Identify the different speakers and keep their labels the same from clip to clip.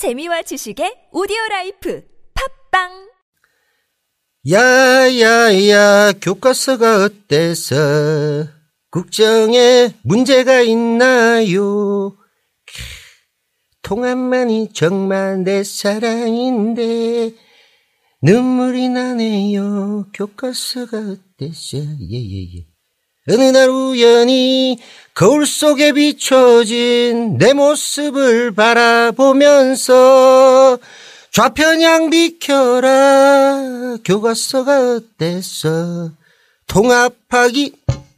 Speaker 1: 재미와 지식의 오디오 라이프 팟빵!
Speaker 2: 야야야 교과서가 어때서? 국정에 문제가 있나요? 캬, 통합만이 정말 내 사랑인데 눈물이 나네요. 교과서가 어때서? 예예예 어느 날 우연히 거울 속에 비춰진 내 모습을 바라보면서 좌편향 비켜라 교과서가 어때서 통합하기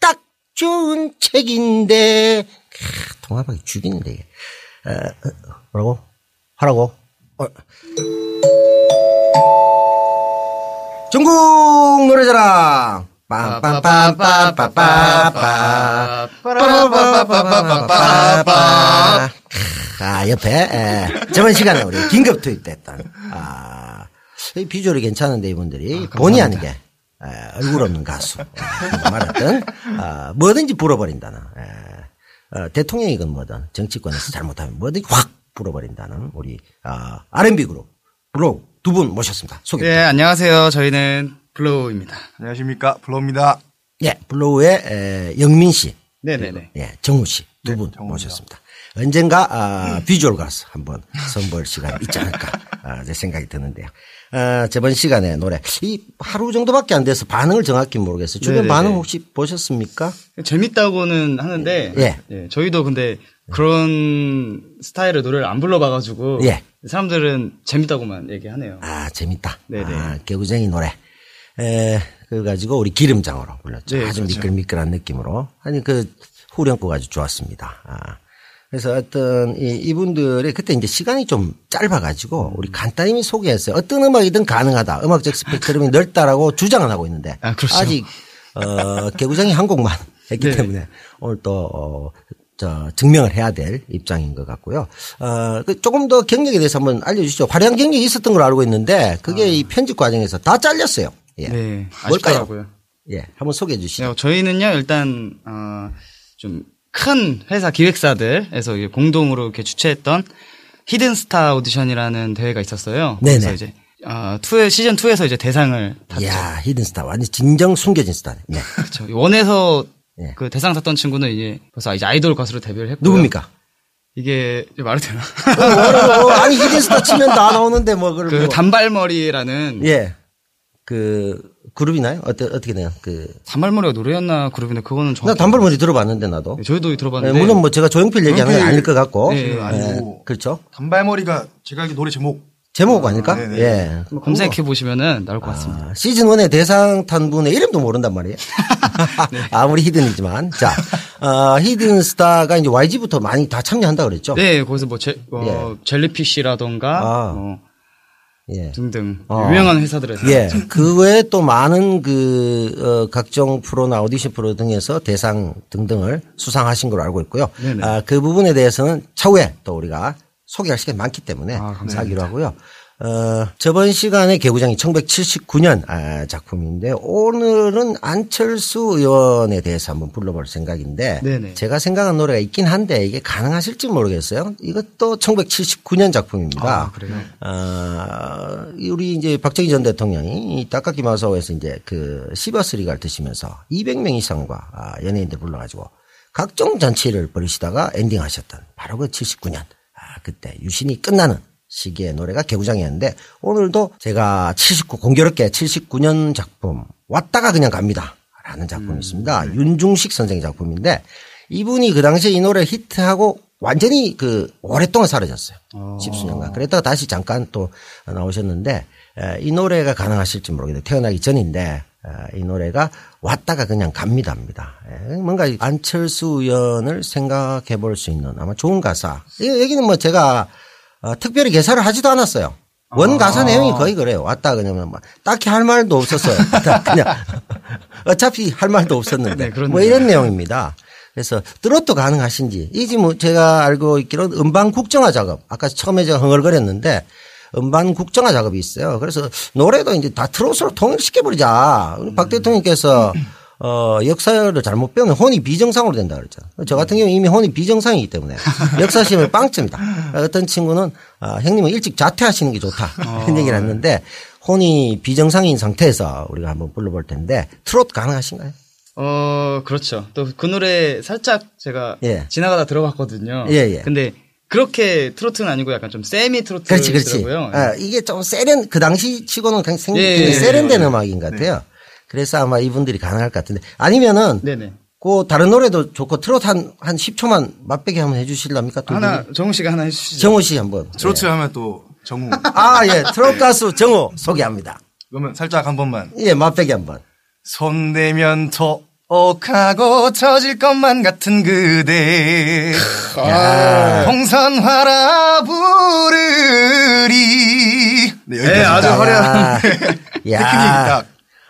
Speaker 2: 딱 좋은 책인데 캬, 통합하기 죽이는데. 어, 어, 뭐라고? 하라고? 어. 전국 노래자랑 빰빰빰빰빰빰빰 빠라바바바바바바바. 아, 옆에, 에, 저번 시간에 우리 긴급 투입됐던, 아, 이 비주얼이 괜찮은데 이분들이 본의 아니게, 에, 얼굴 없는 가수, 에, 말했던, 아, 뭐든지 불어버린다는, 에, 어, 대통령이건 뭐든 정치권에서 잘못하면 뭐든지 확 불어버린다는 우리, 아, R&B 그룹, 블로우 두분 모셨습니다. 소개.
Speaker 3: 네, 안녕하세요. 저희는 블로우입니다.
Speaker 4: 안녕하십니까 블로우입니다.
Speaker 2: 예, 블로우의 에, 영민 씨.
Speaker 3: 네네네.
Speaker 2: 예, 정우 씨 두분 모셨습니다. 언젠가 아, 비주얼 가수 한번 선보일 시간 있지 않을까 아, 제 생각이 드는데요. 아, 저번 시간에 노래 이 하루 정도밖에 안 돼서 반응을 정확히 모르겠어요. 주변
Speaker 3: 네네네.
Speaker 2: 반응 혹시 보셨습니까?
Speaker 3: 재밌다고는 하는데,
Speaker 2: 예.
Speaker 3: 예, 저희도 근데 그런 스타일의 노래를 안 불러봐가지고,
Speaker 2: 예.
Speaker 3: 사람들은 재밌다고만 얘기하네요.
Speaker 2: 아 재밌다.
Speaker 3: 네네.
Speaker 2: 아, 개구쟁이 노래. 에, 그래 가지고 우리 기름장으로 불렀죠.
Speaker 3: 네,
Speaker 2: 아주
Speaker 3: 그렇죠.
Speaker 2: 미끌미끌한 느낌으로. 아니 그 후렴구가 아주 좋았습니다. 아. 그래서 어떤 이, 이분들이 그때 이제 시간이 좀 짧아가지고 우리 간단히 소개했어요. 어떤 음악이든 가능하다. 음악적 스펙트럼이 넓다라고 주장은 하고 있는데
Speaker 3: 아, 그렇죠.
Speaker 2: 직 어, 개구장이 한 곡만 했기
Speaker 3: 네.
Speaker 2: 때문에 오늘 또 어, 저 증명을 해야 될 입장인 것 같고요. 어, 그 조금 더 경력에 대해서 한번 알려주시죠. 화려한 경력이 있었던 걸로 알고 있는데 그게 이 편집 과정에서 다 잘렸어요. 예.
Speaker 3: 아. 네,
Speaker 2: 뭘까요?
Speaker 3: 아쉽더라고요.
Speaker 2: 예, 한번 소개해 주시죠.
Speaker 3: 네, 저희는요, 일단, 어, 좀 큰 회사 기획사들에서 공동으로 이렇게 주최했던 히든스타 오디션이라는 대회가 있었어요.
Speaker 2: 네네.
Speaker 3: 그래서 이제, 어, two 시즌 2에서 이제 대상을 탔죠.
Speaker 2: 이야, 히든스타. 완전 진정 숨겨진 스타네. 네.
Speaker 3: 그렇죠. one에서
Speaker 2: 예.
Speaker 3: 그 대상 탔던 친구는 이제 벌써 이제 아이돌 가수로 데뷔를 했고요.
Speaker 2: 누굽니까?
Speaker 3: 이게 말해도 되나?
Speaker 2: 어, 어, 아니, 히든스타 치면 다 나오는데 뭐, 그걸
Speaker 3: 그
Speaker 2: 뭐.
Speaker 3: 단발머리라는
Speaker 2: 예. 그, 그룹이나요? 어떻게, 어떻게 돼요? 그.
Speaker 3: 단발머리가 노래였나 그룹인데 그거는
Speaker 2: 나
Speaker 3: 정확히
Speaker 2: 단발머리 들어봤는데, 나도.
Speaker 3: 네, 저희도
Speaker 2: 예,
Speaker 3: 들어봤는데
Speaker 2: 물론 뭐 제가 조용필 얘기하는 건 아닐 것 같고.
Speaker 3: 네,
Speaker 2: 예,
Speaker 4: 아니고.
Speaker 2: 그렇죠.
Speaker 4: 단발머리가 제가 알기 노래 제목
Speaker 2: 제목 아닐까?
Speaker 4: 네네.
Speaker 2: 예.
Speaker 3: 검색해 보시면은 나올 것 같습니다.
Speaker 2: 아, 시즌 1에 대상 탄 분의 이름도 모른단 말이에요.
Speaker 3: 네.
Speaker 2: 아무리 hidden이지만. 자, 어, 히든 스타가 이제 YG부터 많이 다 참여한다 그랬죠?
Speaker 3: 네, 거기서 뭐 제, 어, 젤리피쉬라던가
Speaker 2: 아.
Speaker 3: 뭐
Speaker 2: 예.
Speaker 3: 등등
Speaker 2: 어.
Speaker 3: 유명한 회사들에서
Speaker 2: 예. 그 외에 또 많은 그, 어, 각종 프로나 오디션 프로 등에서 대상 등등을 수상하신 걸로 알고 있고요.
Speaker 3: 네네.
Speaker 2: 아, 그 부분에 대해서는 차후에 또 우리가 소개할 시간이 많기 때문에
Speaker 3: 아.
Speaker 2: 하기로 하고요. 어, 저번 시간에 개구장이 1979년 아, 작품인데 오늘은 안철수 의원에 대해서 한번 불러볼 생각인데
Speaker 3: 네네.
Speaker 2: 제가 생각한 노래가 있긴 한데 이게 가능하실지 모르겠어요. 이것도 1979년 작품입니다.
Speaker 3: 아, 그래요?
Speaker 2: 어, 우리 이제 박정희 전 대통령이 이 딱깎이 마사오에서 이제 그 시버스 리가를 드시면서 200명 이상과 아, 연예인들 불러가지고 각종 잔치를 벌이시다가 엔딩 하셨던 바로 그 79년. 아, 그때 유신이 끝나는 시기의 노래가 개구장이었는데 오늘도 제가 79, 공교롭게 79년 작품 왔다가 그냥 갑니다. 라는 작품이 있습니다. 윤중식 선생의 작품인데 이분이 그 당시에 이 노래 히트하고 완전히 그 오랫동안 사라졌어요. 십수년간. 그랬다가 다시 잠깐 또 나오셨는데 에, 이 노래가 가능하실지 모르겠는데 태어나기 전인데 에, 이 노래가 왔다가 그냥 갑니다입니다. 에, 뭔가 이 안철수 의원을 생각해 볼 수 있는 아마 좋은 가사. 이 여기는 뭐 제가 어, 특별히 개사를 하지도 않았어요. 원 가사 내용이 거의 그래요. 왔다 그냥 뭐 딱히 할 말도 없었어요. 그냥 어차피 할 말도 없었는데
Speaker 3: 네.
Speaker 2: 뭐 이런 내용입니다. 그래서 트로트 가능하신지 이지 뭐 제가 알고 있기로는 음반 국정화 작업 아까 처음에 제가 흥얼거렸는데 음반 국정화 작업이 있어요. 그래서 노래도 이제 다 트로트로 통일시켜 버리자. 우리 박 대통령께서 어, 역사를 잘못 배우면 혼이 비정상으로 된다 그랬죠. 저 같은 경우 이미 혼이 비정상이기 때문에 역사 시험에 빵점이다. 어떤 친구는 아, 형님은 일찍 자퇴하시는 게 좋다. 이런 얘기를 했는데 혼이 비정상인 상태에서 우리가 한번 불러볼 텐데 트롯 가능하신가요?
Speaker 3: 어, 그렇죠. 또 그 노래 살짝 제가
Speaker 2: 예.
Speaker 3: 지나가다 들어봤거든요.
Speaker 2: 예, 예.
Speaker 3: 근데 그렇게 트로트는 아니고 약간 좀 세미
Speaker 2: 그렇지, 그렇지.
Speaker 3: 트로트더라고요.
Speaker 2: 아, 이게 좀 세련, 그 당시 치고는 굉장히 생-
Speaker 3: 예,
Speaker 2: 굉장히
Speaker 3: 예,
Speaker 2: 세련된
Speaker 3: 예.
Speaker 2: 음악인 것 같아요. 그래서 아마 이분들이 가능할 것 같은데. 아니면은,
Speaker 3: 네네.
Speaker 2: 그 다른 노래도 좋고 트롯 한, 한 10초만 맛배기 한번 해주실랍니까? 두
Speaker 3: 하나? 정우 씨가 하나 해주시죠.
Speaker 2: 정호 씨 한번.
Speaker 4: 트로트 하면 또 정우.
Speaker 2: 아, 예. 트롯 가수 정호 소개합니다.
Speaker 4: 그러면 살짝 한 번만.
Speaker 2: 예, 맛배기 한 번.
Speaker 4: 손 대면 토옥하고 처질 것만 같은 그대. 동산화라 부르리. 네, 여기까지.
Speaker 3: 네, 아주 화려한.
Speaker 2: 야.
Speaker 4: 테크닉이 딱.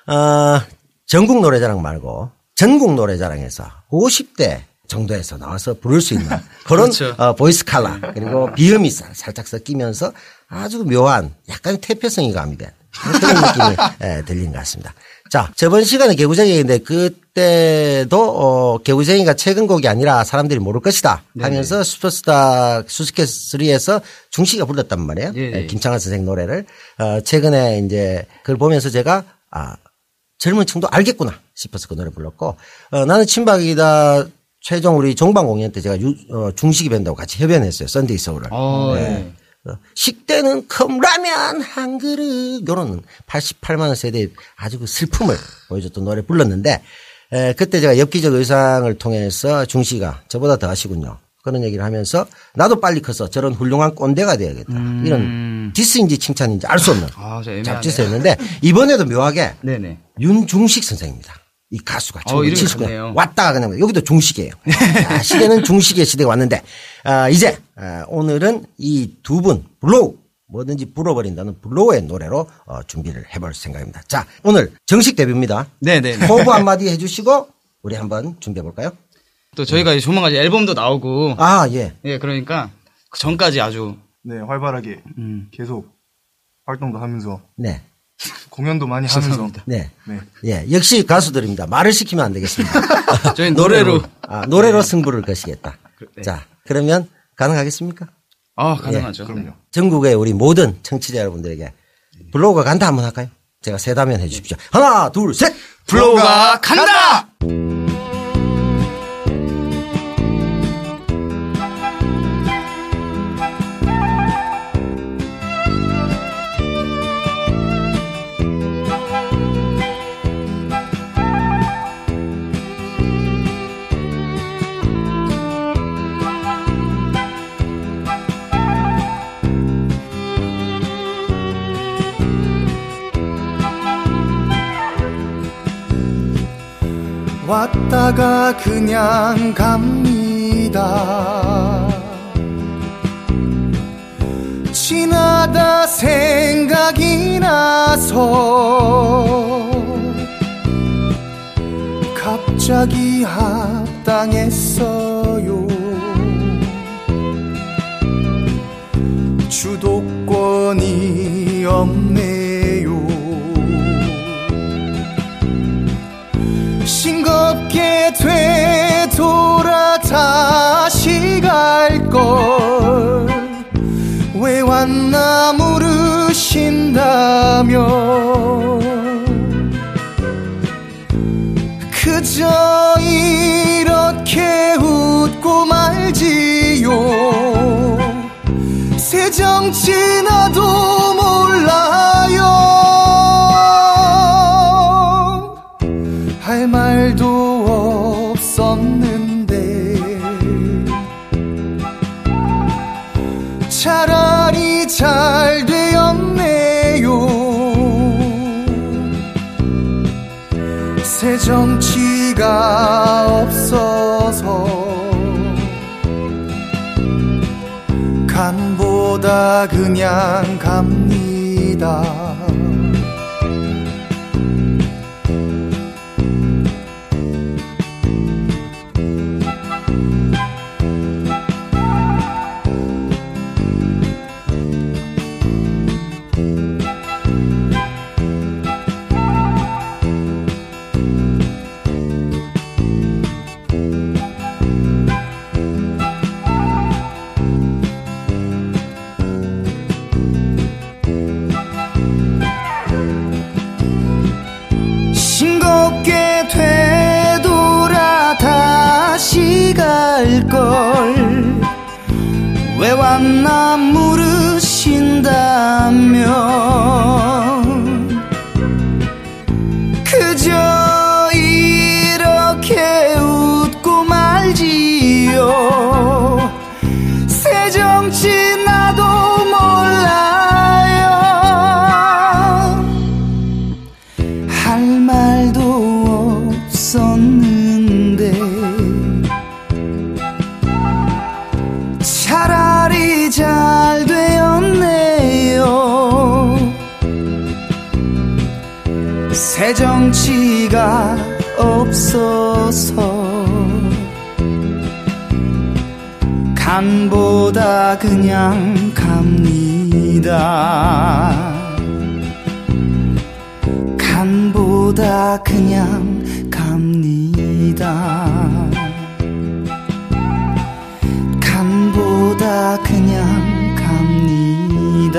Speaker 2: 어, 전국 노래자랑 말고 전국 노래자랑에서 50대 정도에서 나와서 부를 수 있는 그런
Speaker 3: 그렇죠.
Speaker 2: 어, voice color 그리고 비음이 살- 살짝 섞이면서 아주 묘한 약간 퇴폐성이 가미된 그런 느낌이 예, 들린 것 같습니다. 자, 저번 시간에 개구쟁이인데 그때도 어, 개구쟁이가 최근 곡이 아니라 사람들이 모를 것이다 하면서 슈퍼스타 수수께끼 3에서 중식이가 불렀단 말이에요.
Speaker 3: 예, 예.
Speaker 2: 예, 김창완 선생 노래를 어, 최근에 이제 그걸 보면서 제가 아 젊은 층도 알겠구나 싶어서 그 노래 불렀고 어, 나는 친박이다 최종 우리 종방 공연 때 제가 유, 어, 중식이 밴드하고 같이 협연했어요 썬데이 서울을
Speaker 3: 어,
Speaker 2: 네.
Speaker 3: 네.
Speaker 2: 어, 식대는 컵라면 한 그릇 요런 88만 원 세대의 아주 그 슬픔을 보여줬던 노래 불렀는데 에, 그때 제가 엽기적 의상을 통해서 중식이가 저보다 더 하시군요. 그런 얘기를 하면서 나도 빨리 커서 저런 훌륭한 꼰대가 돼야겠다. 이런 diss인지 칭찬인지 알 수 없는
Speaker 3: 음. 아.
Speaker 2: 잡지서였는데 이번에도 묘하게
Speaker 3: 네네.
Speaker 2: 윤중식 선생입니다. 이 가수가
Speaker 3: 어, 이름이
Speaker 2: 1979년
Speaker 3: 같네요.
Speaker 2: 왔다가 그냥 여기도 중식이에요. 아, 시대는 중식의 시대가 왔는데 아, 이제 아, 오늘은 이 두 분 블로우 뭐든지 불어버린다는 블로우의 노래로 어, 준비를 해볼 생각입니다. 자 오늘 정식 데뷔입니다.
Speaker 3: 네네.
Speaker 2: 포부 한마디 해주시고 우리 한번 준비해 볼까요?
Speaker 3: 또 저희가 이제 조만간 이제 앨범도 나오고.
Speaker 2: 아 예.
Speaker 3: 예, 그러니까 그 전까지 아주
Speaker 4: 네, 활발하게
Speaker 3: 음.
Speaker 4: 계속 활동도 하면서
Speaker 2: 네.
Speaker 4: 공연도 많이 하면서.
Speaker 2: 네.
Speaker 4: 네.
Speaker 2: 예, 역시 가수들입니다. 말을 시키면 안 되겠습니다.
Speaker 3: 저희 노래로
Speaker 2: 아, 노래로 승부를 거시겠다.
Speaker 3: 네.
Speaker 2: 자, 그러면 가능하겠습니까?
Speaker 3: 아, 가능하죠.
Speaker 4: 예, 그럼요.
Speaker 2: 전국의 우리 모든 청취자 여러분들에게 블로우가 간다 한번 할까요? 제가 세다면 해 주십시오. 하나, 둘, 셋!
Speaker 3: 블로우가 간다!
Speaker 4: 왔다가 그냥 갑니다. 지나다 생각이 나서 갑자기 합당했어요. 주도권이 없네 싱겁게 되돌아 다시 갈걸. 왜 왔나 물으신다면 그저 이렇게 웃고 말지요. 새정치 나도 없어서 간보다 그냥 갑니다
Speaker 3: 새정치 나도 몰라요. 할 말도 없었는데 차라리 잘 되었네요. 새 정치가 없어서 간보다 그냥 갑니다. 간보다 그냥 갑니다. 간보다 그냥 갑니다